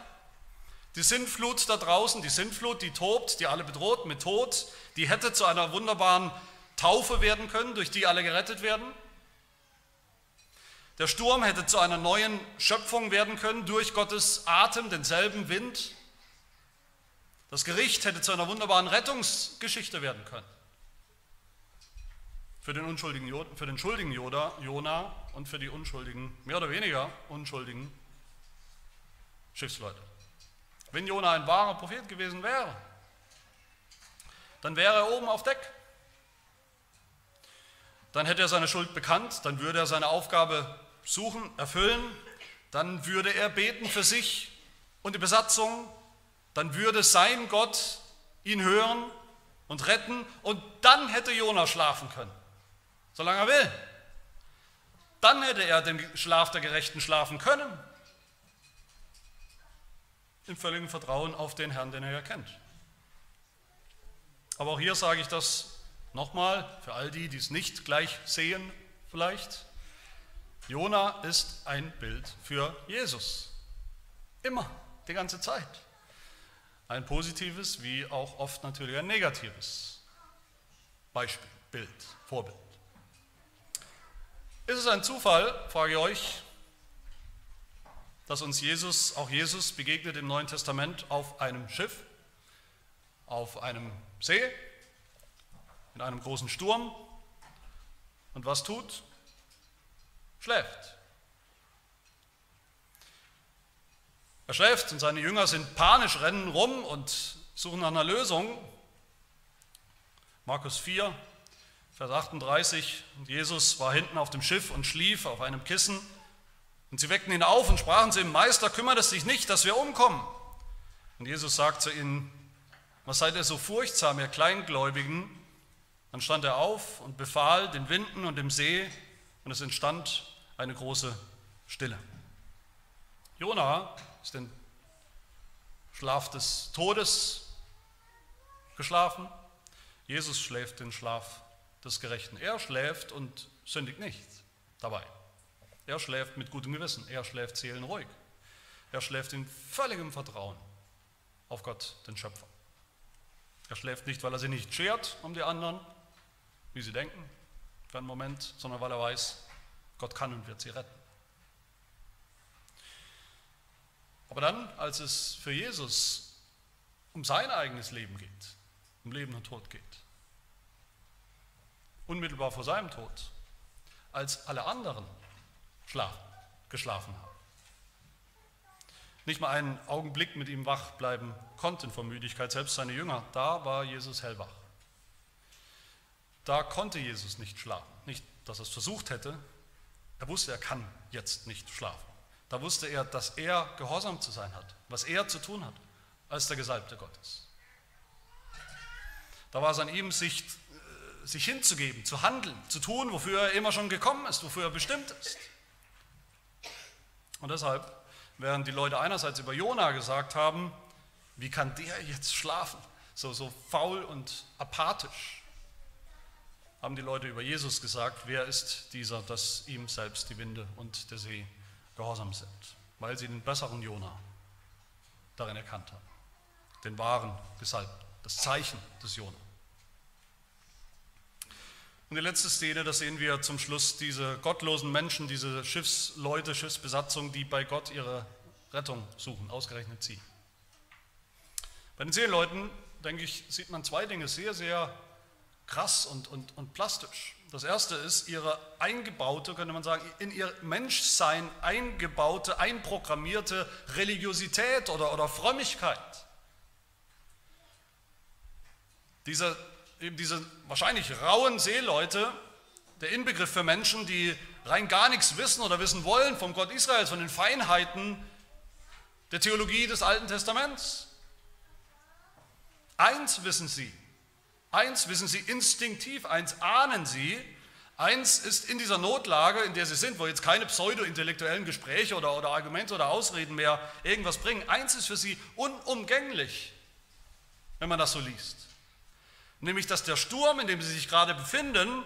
Die Sintflut da draußen, die Sintflut, die tobt, die alle bedroht mit Tod, die hätte zu einer wunderbaren Taufe werden können, durch die alle gerettet werden. Der Sturm hätte zu einer neuen Schöpfung werden können durch Gottes Atem, denselben Wind. Das Gericht hätte zu einer wunderbaren Rettungsgeschichte werden können für den, unschuldigen, für den schuldigen Joda, Jona und für die unschuldigen, mehr oder weniger unschuldigen Schiffsleute. Wenn Jona ein wahrer Prophet gewesen wäre, dann wäre er oben auf Deck. Dann hätte er seine Schuld bekannt, dann würde er seine Aufgabe suchen, erfüllen, dann würde er beten für sich und die Besatzung, dann würde sein Gott ihn hören und retten und dann hätte Jona schlafen können solange er will. Dann hätte er den Schlaf der Gerechten schlafen können. Im völligen Vertrauen auf den Herrn, den er ja kennt. Aber auch hier sage ich das nochmal für all die, die es nicht gleich sehen, vielleicht. Jona ist ein Bild für Jesus. Immer, die ganze Zeit. Ein positives wie auch oft natürlich ein negatives Beispiel, Bild, Vorbild. Ist es ein Zufall, frage ich euch, dass uns Jesus, auch Jesus begegnet im Neuen Testament auf einem Schiff, auf einem See, in einem großen Sturm und was tut? Schläft. Er schläft und seine Jünger sind panisch, rennen rum und suchen nach einer Lösung. Markus 4, Vers 38, und Jesus war hinten auf dem Schiff und schlief auf einem Kissen. Und sie weckten ihn auf und sprachen zu ihm, Meister, kümmert es dich nicht, dass wir umkommen. Und Jesus sagt zu ihnen, was seid ihr so furchtsam, ihr Kleingläubigen? Dann stand er auf und befahl den Winden und dem See, und es entstand eine große Stille. Jona ist den Schlaf des Todes geschlafen. Jesus schläft den Schlaf des Gerechten. Er schläft und sündigt nicht dabei. Er schläft mit gutem Gewissen. Er schläft seelenruhig. Er schläft in völligem Vertrauen auf Gott, den Schöpfer. Er schläft nicht, weil er sich nicht schert um die anderen, wie sie denken, für einen Moment, sondern weil er weiß, Gott kann und wird sie retten. Aber dann, als es für Jesus um sein eigenes Leben geht, um Leben und Tod geht, unmittelbar vor seinem Tod, als alle anderen schlafen, geschlafen haben. Nicht mal einen Augenblick mit ihm wach bleiben konnten vor Müdigkeit, selbst seine Jünger, da war Jesus hellwach. Da konnte Jesus nicht schlafen. Nicht, dass er es versucht hätte, er wusste, er kann jetzt nicht schlafen. Da wusste er, dass er gehorsam zu sein hat, was er zu tun hat als der Gesalbte Gottes. Da war es an ihm, sich, sich hinzugeben, zu handeln, zu tun, wofür er immer schon gekommen ist, wofür er bestimmt ist. Und deshalb, während die Leute einerseits über Jona gesagt haben, wie kann der jetzt schlafen, so, so faul und apathisch, haben die Leute über Jesus gesagt, wer ist dieser, dass ihm selbst die Winde und der See gehorsam sind, weil sie den besseren Jona darin erkannt haben, den wahren Gesalbten, das Zeichen des Jona. Und die letzte Szene, da sehen wir zum Schluss diese gottlosen Menschen, diese Schiffsleute, Schiffsbesatzung, die bei Gott ihre Rettung suchen, ausgerechnet sie. Bei den Seeleuten, denke ich, sieht man zwei Dinge sehr, sehr krass und, und, und plastisch. Das erste ist ihre eingebaute, könnte man sagen, in ihr Menschsein eingebaute, einprogrammierte Religiosität oder, oder Frömmigkeit. Diese eben diese wahrscheinlich rauen Seeleute, der Inbegriff für Menschen, die rein gar nichts wissen oder wissen wollen vom Gott Israels, von den Feinheiten der Theologie des Alten Testaments. Eins wissen sie, eins wissen sie instinktiv, eins ahnen sie, eins ist in dieser Notlage, in der sie sind, wo jetzt keine pseudo-intellektuellen Gespräche oder, oder Argumente oder Ausreden mehr irgendwas bringen, eins ist für sie unumgänglich, wenn man das so liest nämlich dass der Sturm, in dem sie sich gerade befinden,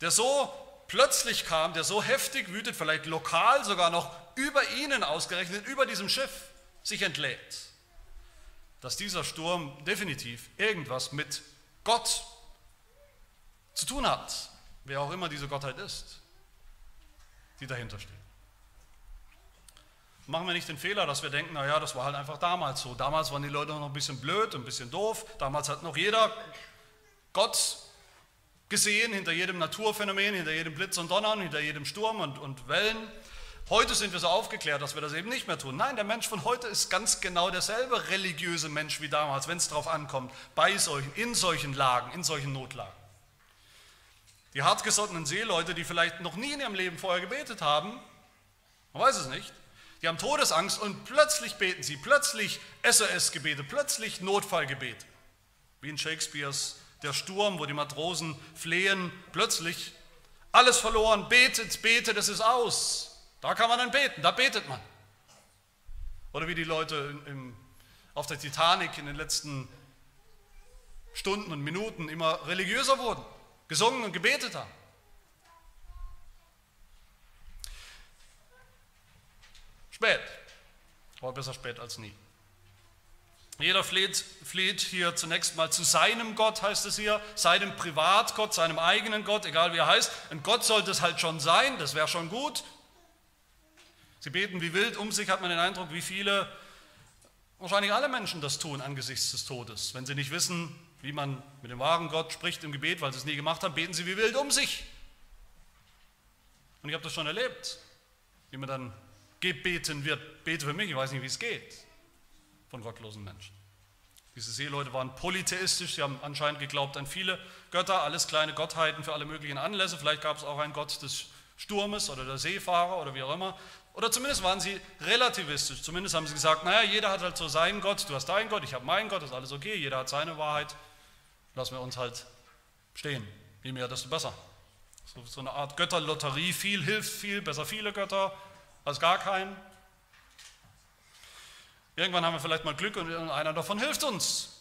der so plötzlich kam, der so heftig wütet, vielleicht lokal sogar noch über ihnen ausgerechnet, über diesem Schiff sich entlädt, dass dieser Sturm definitiv irgendwas mit Gott zu tun hat, wer auch immer diese Gottheit ist, die dahinter steht. Machen wir nicht den Fehler, dass wir denken, naja, das war halt einfach damals so. Damals waren die Leute noch ein bisschen blöd, ein bisschen doof. Damals hat noch jeder Gott gesehen, hinter jedem Naturphänomen, hinter jedem Blitz und Donnern, hinter jedem Sturm und, und Wellen. Heute sind wir so aufgeklärt, dass wir das eben nicht mehr tun. Nein, der Mensch von heute ist ganz genau derselbe religiöse Mensch wie damals, wenn es darauf ankommt, bei solchen, in solchen Lagen, in solchen Notlagen. Die hartgesottenen Seeleute, die vielleicht noch nie in ihrem Leben vorher gebetet haben, man weiß es nicht, die haben Todesangst und plötzlich beten sie, plötzlich SOS-Gebete, plötzlich Notfallgebete. Wie in Shakespeares Der Sturm, wo die Matrosen flehen, plötzlich alles verloren, betet, betet, es ist aus. Da kann man dann beten, da betet man. Oder wie die Leute im, auf der Titanic in den letzten Stunden und Minuten immer religiöser wurden, gesungen und gebetet haben. Spät, aber besser spät als nie. Jeder fleht, fleht, hier zunächst mal zu seinem Gott, heißt es hier, seinem Privatgott, seinem eigenen Gott, egal wie er heißt. Ein Gott sollte es halt schon sein, das wäre schon gut. Sie beten wie wild um sich, hat man den Eindruck, wie viele, wahrscheinlich alle Menschen das tun angesichts des Todes. Wenn sie nicht wissen, wie man mit dem wahren Gott spricht im Gebet, weil sie es nie gemacht haben, beten sie wie wild um sich. Und ich habe das schon erlebt, wie man dann gebeten wird. Bete für mich, ich weiß nicht, wie es geht, von gottlosen Menschen. Diese Seeleute waren polytheistisch, sie haben anscheinend geglaubt an viele Götter, alles kleine Gottheiten für alle möglichen Anlässe. Vielleicht gab es auch einen Gott des Sturmes oder der Seefahrer oder wie auch immer. Oder zumindest waren sie relativistisch. Zumindest haben sie gesagt, naja, jeder hat halt so seinen Gott, du hast deinen Gott, ich habe meinen Gott, ist alles okay, jeder hat seine Wahrheit. Lassen wir uns halt stehen. Je mehr, desto besser. So, so eine Art Götterlotterie, viel hilft viel, besser viele Götter, als gar keinen. Irgendwann haben wir vielleicht mal Glück und einer davon hilft uns.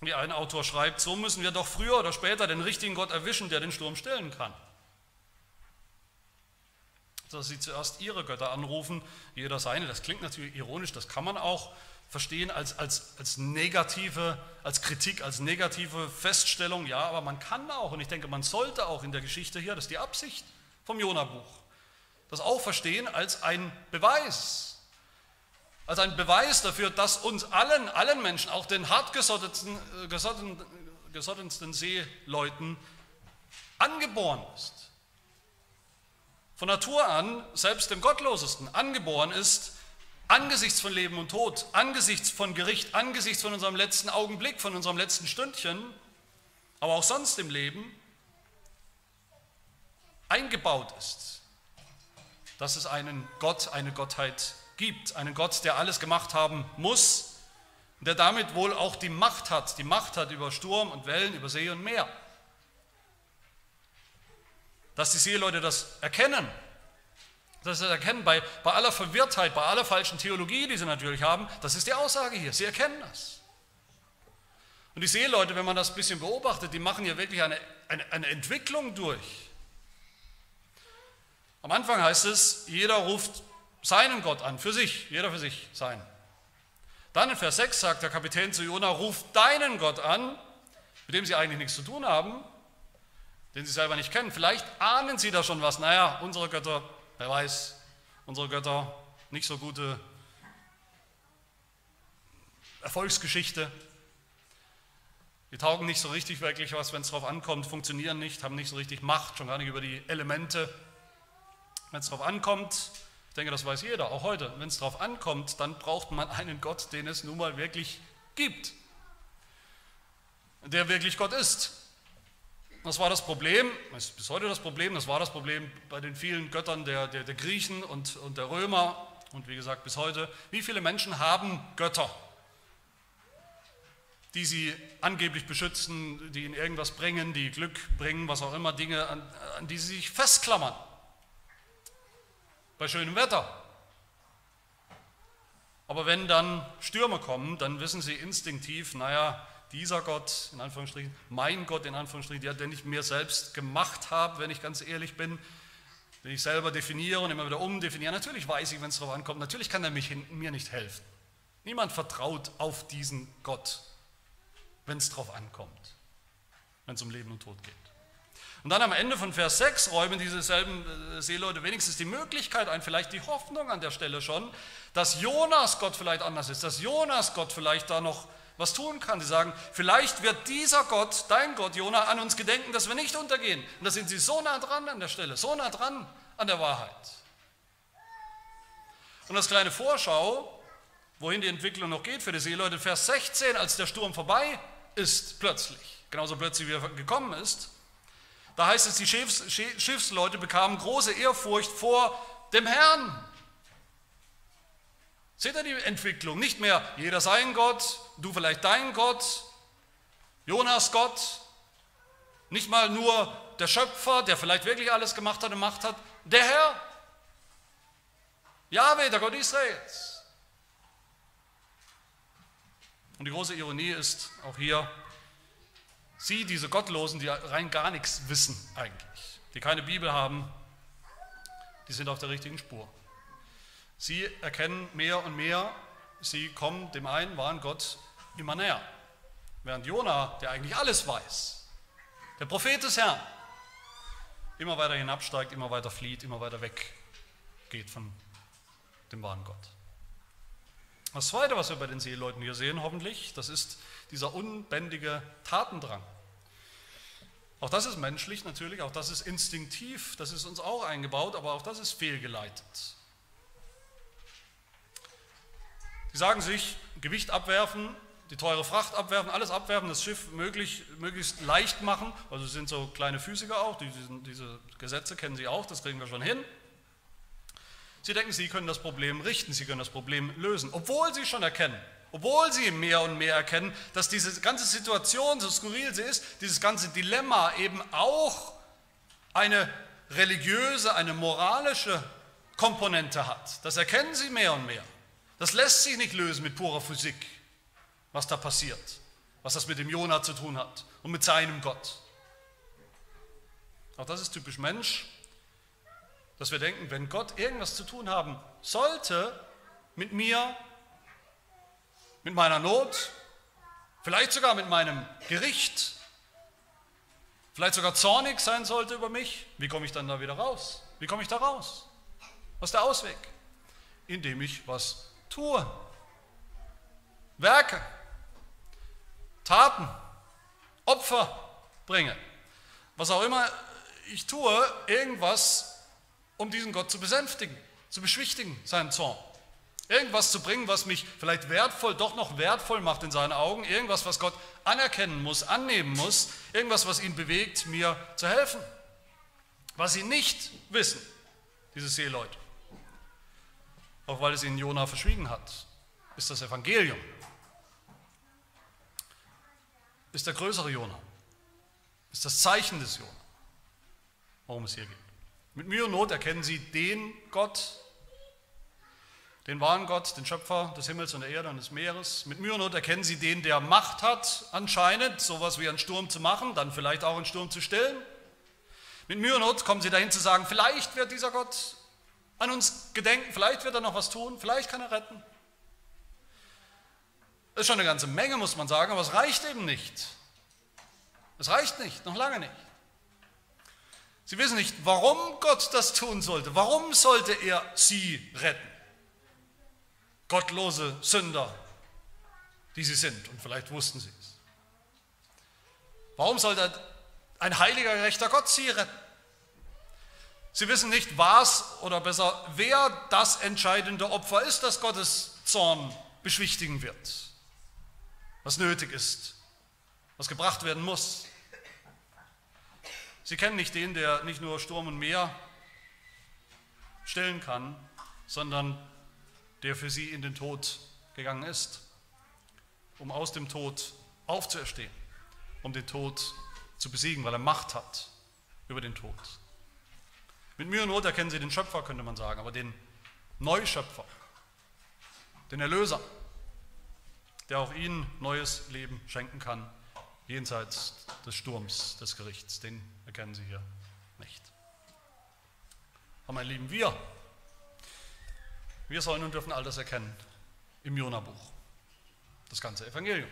Wie ein Autor schreibt, so müssen wir doch früher oder später den richtigen Gott erwischen, der den Sturm stillen kann. Dass sie zuerst ihre Götter anrufen, jeder seine. Das klingt natürlich ironisch, das kann man auch verstehen als, als, als negative, als Kritik, als negative Feststellung. Ja, aber man kann auch, und ich denke, man sollte auch in der Geschichte hier, das ist die Absicht vom Jona-Buch, das auch verstehen als ein Beweis, als ein Beweis dafür, dass uns allen, allen Menschen, auch den hartgesottensten äh, gesottensten Seeleuten, angeboren ist. Von Natur an, selbst dem Gottlosesten, angeboren ist, angesichts von Leben und Tod, angesichts von Gericht, angesichts von unserem letzten Augenblick, von unserem letzten Stündchen, aber auch sonst im Leben, eingebaut ist dass es einen Gott, eine Gottheit gibt, einen Gott, der alles gemacht haben muss, der damit wohl auch die Macht hat, die Macht hat über Sturm und Wellen, über See und Meer. Dass die Seeleute das erkennen, dass sie das erkennen bei, bei aller Verwirrtheit, bei aller falschen Theologie, die sie natürlich haben, das ist die Aussage hier, sie erkennen das. Und die Seeleute, wenn man das ein bisschen beobachtet, die machen hier wirklich eine, eine, eine Entwicklung durch. Am Anfang heißt es, jeder ruft seinen Gott an, für sich, jeder für sich sein. Dann in Vers 6 sagt der Kapitän zu Jona, ruf deinen Gott an, mit dem sie eigentlich nichts zu tun haben, den sie selber nicht kennen. Vielleicht ahnen sie da schon was. Naja, unsere Götter, wer weiß, unsere Götter, nicht so gute Erfolgsgeschichte. Die taugen nicht so richtig wirklich was, wenn es darauf ankommt, funktionieren nicht, haben nicht so richtig Macht, schon gar nicht über die Elemente. Wenn es darauf ankommt, ich denke, das weiß jeder, auch heute. Wenn es darauf ankommt, dann braucht man einen Gott, den es nun mal wirklich gibt. Der wirklich Gott ist. Das war das Problem, das ist bis heute das Problem, das war das Problem bei den vielen Göttern der, der, der Griechen und, und der Römer und wie gesagt bis heute. Wie viele Menschen haben Götter, die sie angeblich beschützen, die ihnen irgendwas bringen, die Glück bringen, was auch immer, Dinge, an, an die sie sich festklammern? Bei schönem Wetter. Aber wenn dann Stürme kommen, dann wissen sie instinktiv, naja, dieser Gott, in Anführungsstrichen, mein Gott, in Anführungsstrichen, der, den ich mir selbst gemacht habe, wenn ich ganz ehrlich bin, den ich selber definiere und immer wieder umdefiniere, natürlich weiß ich, wenn es darauf ankommt, natürlich kann er mich, mir nicht helfen. Niemand vertraut auf diesen Gott, wenn es darauf ankommt, wenn es um Leben und Tod geht. Und dann am Ende von Vers 6 räumen diese selben äh, Seeleute wenigstens die Möglichkeit ein, vielleicht die Hoffnung an der Stelle schon, dass Jonas Gott vielleicht anders ist, dass Jonas Gott vielleicht da noch was tun kann. Sie sagen, vielleicht wird dieser Gott, dein Gott, Jona, an uns gedenken, dass wir nicht untergehen. Und da sind sie so nah dran an der Stelle, so nah dran an der Wahrheit. Und das kleine Vorschau, wohin die Entwicklung noch geht für die Seeleute, Vers 16, als der Sturm vorbei ist, plötzlich, genauso plötzlich wie er gekommen ist, da heißt es, die Schiffs, Schiffsleute bekamen große Ehrfurcht vor dem Herrn. Seht ihr die Entwicklung? Nicht mehr jeder sein Gott, du vielleicht dein Gott, Jonas Gott, nicht mal nur der Schöpfer, der vielleicht wirklich alles gemacht hat und gemacht hat, der Herr, Jahwe, der Gott Israels. Und die große Ironie ist auch hier, Sie, diese Gottlosen, die rein gar nichts wissen eigentlich, die keine Bibel haben, die sind auf der richtigen Spur. Sie erkennen mehr und mehr, sie kommen dem einen wahren Gott immer näher. Während Jona, der eigentlich alles weiß, der Prophet des Herrn, immer weiter hinabsteigt, immer weiter flieht, immer weiter weggeht von dem wahren Gott. Das Zweite, was wir bei den Seeleuten hier sehen, hoffentlich, das ist dieser unbändige Tatendrang. Auch das ist menschlich natürlich, auch das ist instinktiv, das ist uns auch eingebaut, aber auch das ist fehlgeleitet. Sie sagen sich, Gewicht abwerfen, die teure Fracht abwerfen, alles abwerfen, das Schiff möglich, möglichst leicht machen. Also sind so kleine Physiker auch, die, diese Gesetze kennen sie auch, das kriegen wir schon hin. Sie denken, sie können das Problem richten, sie können das Problem lösen, obwohl sie schon erkennen, obwohl sie mehr und mehr erkennen, dass diese ganze Situation, so skurril sie ist, dieses ganze Dilemma eben auch eine religiöse, eine moralische Komponente hat. Das erkennen sie mehr und mehr. Das lässt sich nicht lösen mit purer Physik, was da passiert, was das mit dem Jonah zu tun hat und mit seinem Gott. Auch das ist typisch Mensch dass wir denken, wenn Gott irgendwas zu tun haben sollte mit mir, mit meiner Not, vielleicht sogar mit meinem Gericht, vielleicht sogar zornig sein sollte über mich, wie komme ich dann da wieder raus? Wie komme ich da raus? Was ist der Ausweg? Indem ich was tue. Werke, Taten, Opfer bringe. Was auch immer ich tue, irgendwas um diesen Gott zu besänftigen, zu beschwichtigen, seinen Zorn. Irgendwas zu bringen, was mich vielleicht wertvoll, doch noch wertvoll macht in seinen Augen. Irgendwas, was Gott anerkennen muss, annehmen muss. Irgendwas, was ihn bewegt, mir zu helfen. Was sie nicht wissen, diese Seeleute, auch weil es ihnen Jona verschwiegen hat, ist das Evangelium. ist der größere Jona, ist das Zeichen des Jona, worum es hier geht. Mit Mühe und Not erkennen sie den Gott, den wahren Gott, den Schöpfer des Himmels und der Erde und des Meeres. Mit Mühe und Not erkennen sie den, der Macht hat, anscheinend, sowas wie einen Sturm zu machen, dann vielleicht auch einen Sturm zu stillen. Mit Mühe und Not kommen sie dahin zu sagen, vielleicht wird dieser Gott an uns gedenken, vielleicht wird er noch was tun, vielleicht kann er retten. Das ist schon eine ganze Menge, muss man sagen, aber es reicht eben nicht. Es reicht nicht, noch lange nicht. Sie wissen nicht, warum Gott das tun sollte. Warum sollte er sie retten? Gottlose Sünder, die sie sind. Und vielleicht wussten sie es. Warum sollte ein heiliger, gerechter Gott sie retten? Sie wissen nicht, was oder besser, wer das entscheidende Opfer ist, das Gottes Zorn beschwichtigen wird. Was nötig ist, was gebracht werden muss. Sie kennen nicht den, der nicht nur Sturm und Meer stillen kann, sondern der für sie in den Tod gegangen ist, um aus dem Tod aufzuerstehen, um den Tod zu besiegen, weil er Macht hat über den Tod. Mit Mühe und Not erkennen sie den Schöpfer, könnte man sagen, aber den Neuschöpfer, den Erlöser, der auch ihnen neues Leben schenken kann, jenseits des Sturms des Gerichts. Den erkennen sie hier nicht. Aber mein Lieben, wir, wir sollen und dürfen all das erkennen im Jona-Buch, das ganze Evangelium.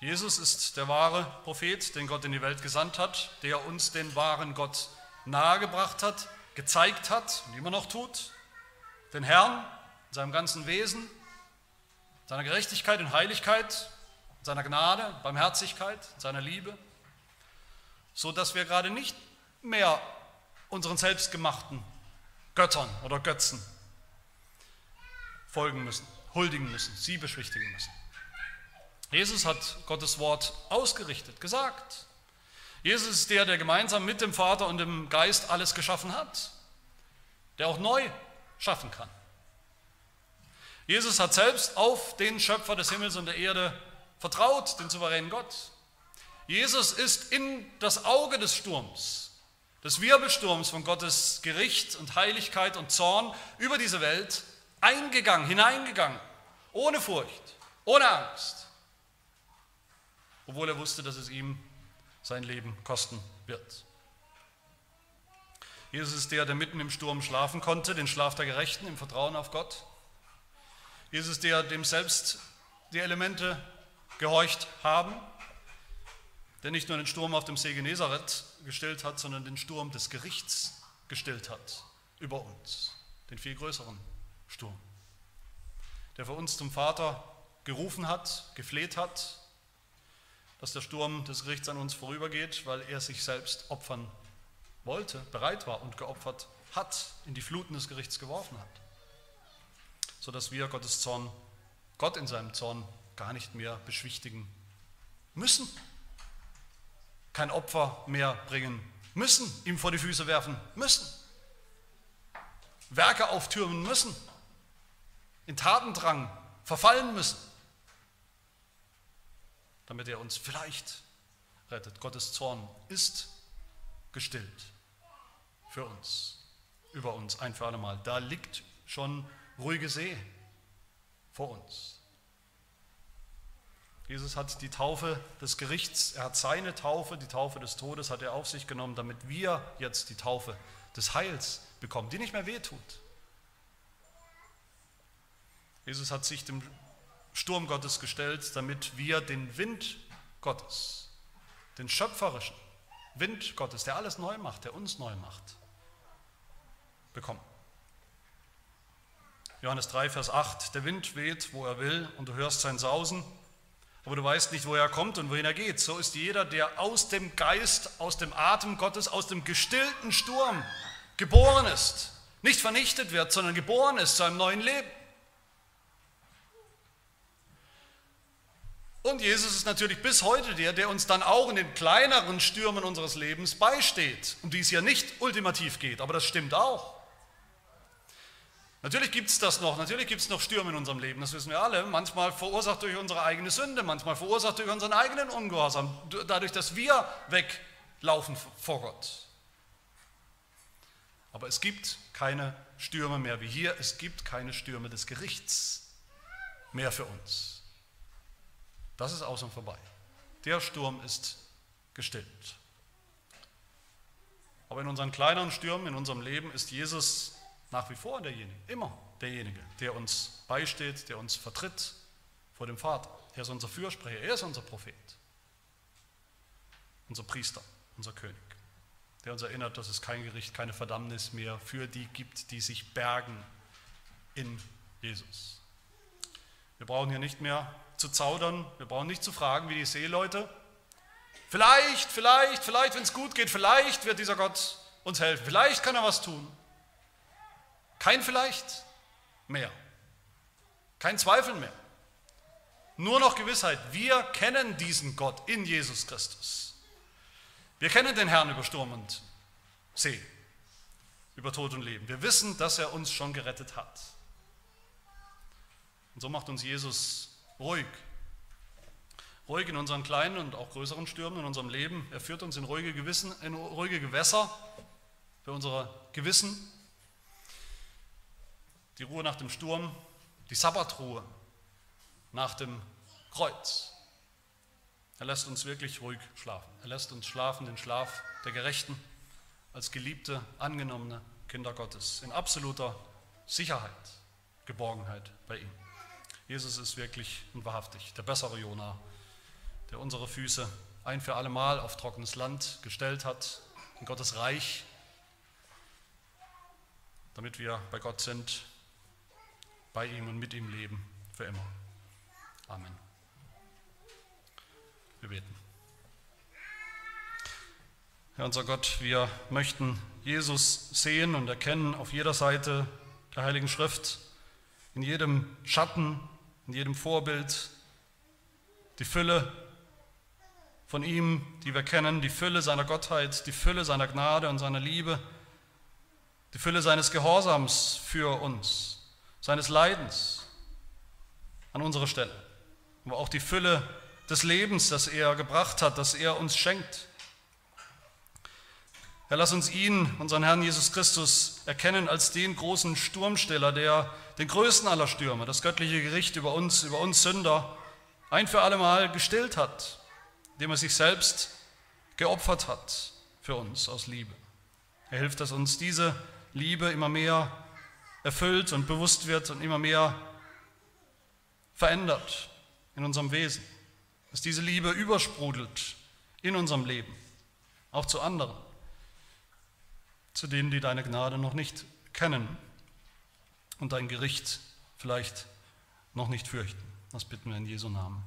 Jesus ist der wahre Prophet, den Gott in die Welt gesandt hat, der uns den wahren Gott nahegebracht hat, gezeigt hat und immer noch tut, den Herrn in seinem ganzen Wesen, seiner Gerechtigkeit und Heiligkeit, seiner Gnade, Barmherzigkeit, seiner Liebe, so dass wir gerade nicht mehr unseren selbstgemachten Göttern oder Götzen folgen müssen, huldigen müssen, sie beschwichtigen müssen. Jesus hat Gottes Wort ausgerichtet, gesagt. Jesus ist der, der gemeinsam mit dem Vater und dem Geist alles geschaffen hat, der auch neu schaffen kann. Jesus hat selbst auf den Schöpfer des Himmels und der Erde vertraut, den souveränen Gott. Jesus ist in das Auge des Sturms, des Wirbelsturms von Gottes Gericht und Heiligkeit und Zorn über diese Welt eingegangen, hineingegangen, ohne Furcht, ohne Angst, obwohl er wusste, dass es ihm sein Leben kosten wird. Jesus ist der, der mitten im Sturm schlafen konnte, den Schlaf der Gerechten im Vertrauen auf Gott. Jesus ist der, dem selbst die Elemente gehorcht haben, der nicht nur den Sturm auf dem See Genezareth gestillt hat, sondern den Sturm des Gerichts gestillt hat über uns, den viel größeren Sturm, der für uns zum Vater gerufen hat, gefleht hat, dass der Sturm des Gerichts an uns vorübergeht, weil er sich selbst opfern wollte, bereit war und geopfert hat, in die Fluten des Gerichts geworfen hat, sodass wir Gottes Zorn, Gott in seinem Zorn gar nicht mehr beschwichtigen müssen, kein Opfer mehr bringen müssen, ihm vor die Füße werfen müssen, Werke auftürmen müssen, in Tatendrang verfallen müssen damit er uns vielleicht rettet. Gottes Zorn ist gestillt für uns, über uns ein für alle Mal. Da liegt schon ruhige See vor uns. Jesus hat die Taufe des Gerichts, er hat seine Taufe, die Taufe des Todes, hat er auf sich genommen, damit wir jetzt die Taufe des Heils bekommen, die nicht mehr wehtut. Jesus hat sich dem Sturm Gottes gestellt, damit wir den Wind Gottes, den schöpferischen Wind Gottes, der alles neu macht, der uns neu macht, bekommen. Johannes 3, Vers 8, der Wind weht, wo er will, und du hörst sein Sausen, aber du weißt nicht, woher er kommt und wohin er geht. So ist jeder, der aus dem Geist, aus dem Atem Gottes, aus dem gestillten Sturm geboren ist, nicht vernichtet wird, sondern geboren ist zu einem neuen Leben. Und Jesus ist natürlich bis heute der, der uns dann auch in den kleineren Stürmen unseres Lebens beisteht, um die es ja nicht ultimativ geht, aber das stimmt auch. Natürlich gibt es das noch, natürlich gibt es noch Stürme in unserem Leben, das wissen wir alle. Manchmal verursacht durch unsere eigene Sünde, manchmal verursacht durch unseren eigenen Ungehorsam, dadurch, dass wir weglaufen vor Gott. Aber es gibt keine Stürme mehr wie hier, es gibt keine Stürme des Gerichts mehr für uns. Das ist aus und vorbei. Der Sturm ist gestillt. Aber in unseren kleineren Stürmen, in unserem Leben ist Jesus nach wie vor derjenige, immer derjenige, der uns beisteht, der uns vertritt vor dem Vater. Er ist unser Fürsprecher, er ist unser Prophet, unser Priester, unser König, der uns erinnert, dass es kein Gericht, keine Verdammnis mehr für die gibt, die sich bergen in Jesus. Wir brauchen hier nicht mehr zu zaudern, wir brauchen nicht zu fragen wie die Seeleute. Vielleicht, vielleicht, vielleicht, wenn es gut geht, vielleicht wird dieser Gott uns helfen, vielleicht kann er was tun. Kein vielleicht mehr. Kein Zweifel mehr. Nur noch Gewissheit. Wir kennen diesen Gott in Jesus Christus. Wir kennen den Herrn über Sturm und See, über Tod und Leben. Wir wissen, dass er uns schon gerettet hat. Und so macht uns Jesus ruhig. Ruhig in unseren kleinen und auch größeren Stürmen in unserem Leben. Er führt uns in ruhige, Gewissen, in ruhige Gewässer für unser Gewissen die Ruhe nach dem Sturm, die Sabbatruhe nach dem Kreuz. Er lässt uns wirklich ruhig schlafen. Er lässt uns schlafen, den Schlaf der Gerechten, als geliebte, angenommene Kinder Gottes, in absoluter Sicherheit, Geborgenheit bei ihm. Jesus ist wirklich und wahrhaftig der bessere Jona, der unsere Füße ein für alle Mal auf trockenes Land gestellt hat, in Gottes Reich, damit wir bei Gott sind bei ihm und mit ihm leben für immer. Amen. Wir beten. Herr unser Gott, wir möchten Jesus sehen und erkennen auf jeder Seite der Heiligen Schrift, in jedem Schatten, in jedem Vorbild, die Fülle von ihm, die wir kennen, die Fülle seiner Gottheit, die Fülle seiner Gnade und seiner Liebe, die Fülle seines Gehorsams für uns seines Leidens an unserer Stelle, aber auch die Fülle des Lebens, das er gebracht hat, das er uns schenkt. Herr, lass uns ihn, unseren Herrn Jesus Christus, erkennen als den großen Sturmsteller, der den größten aller Stürme, das göttliche Gericht über uns, über uns Sünder, ein für allemal gestillt hat, indem er sich selbst geopfert hat für uns aus Liebe. Er hilft, dass uns diese Liebe immer mehr erfüllt und bewusst wird und immer mehr verändert in unserem Wesen. Dass diese Liebe übersprudelt in unserem Leben, auch zu anderen, zu denen, die deine Gnade noch nicht kennen und dein Gericht vielleicht noch nicht fürchten. Das bitten wir in Jesu Namen.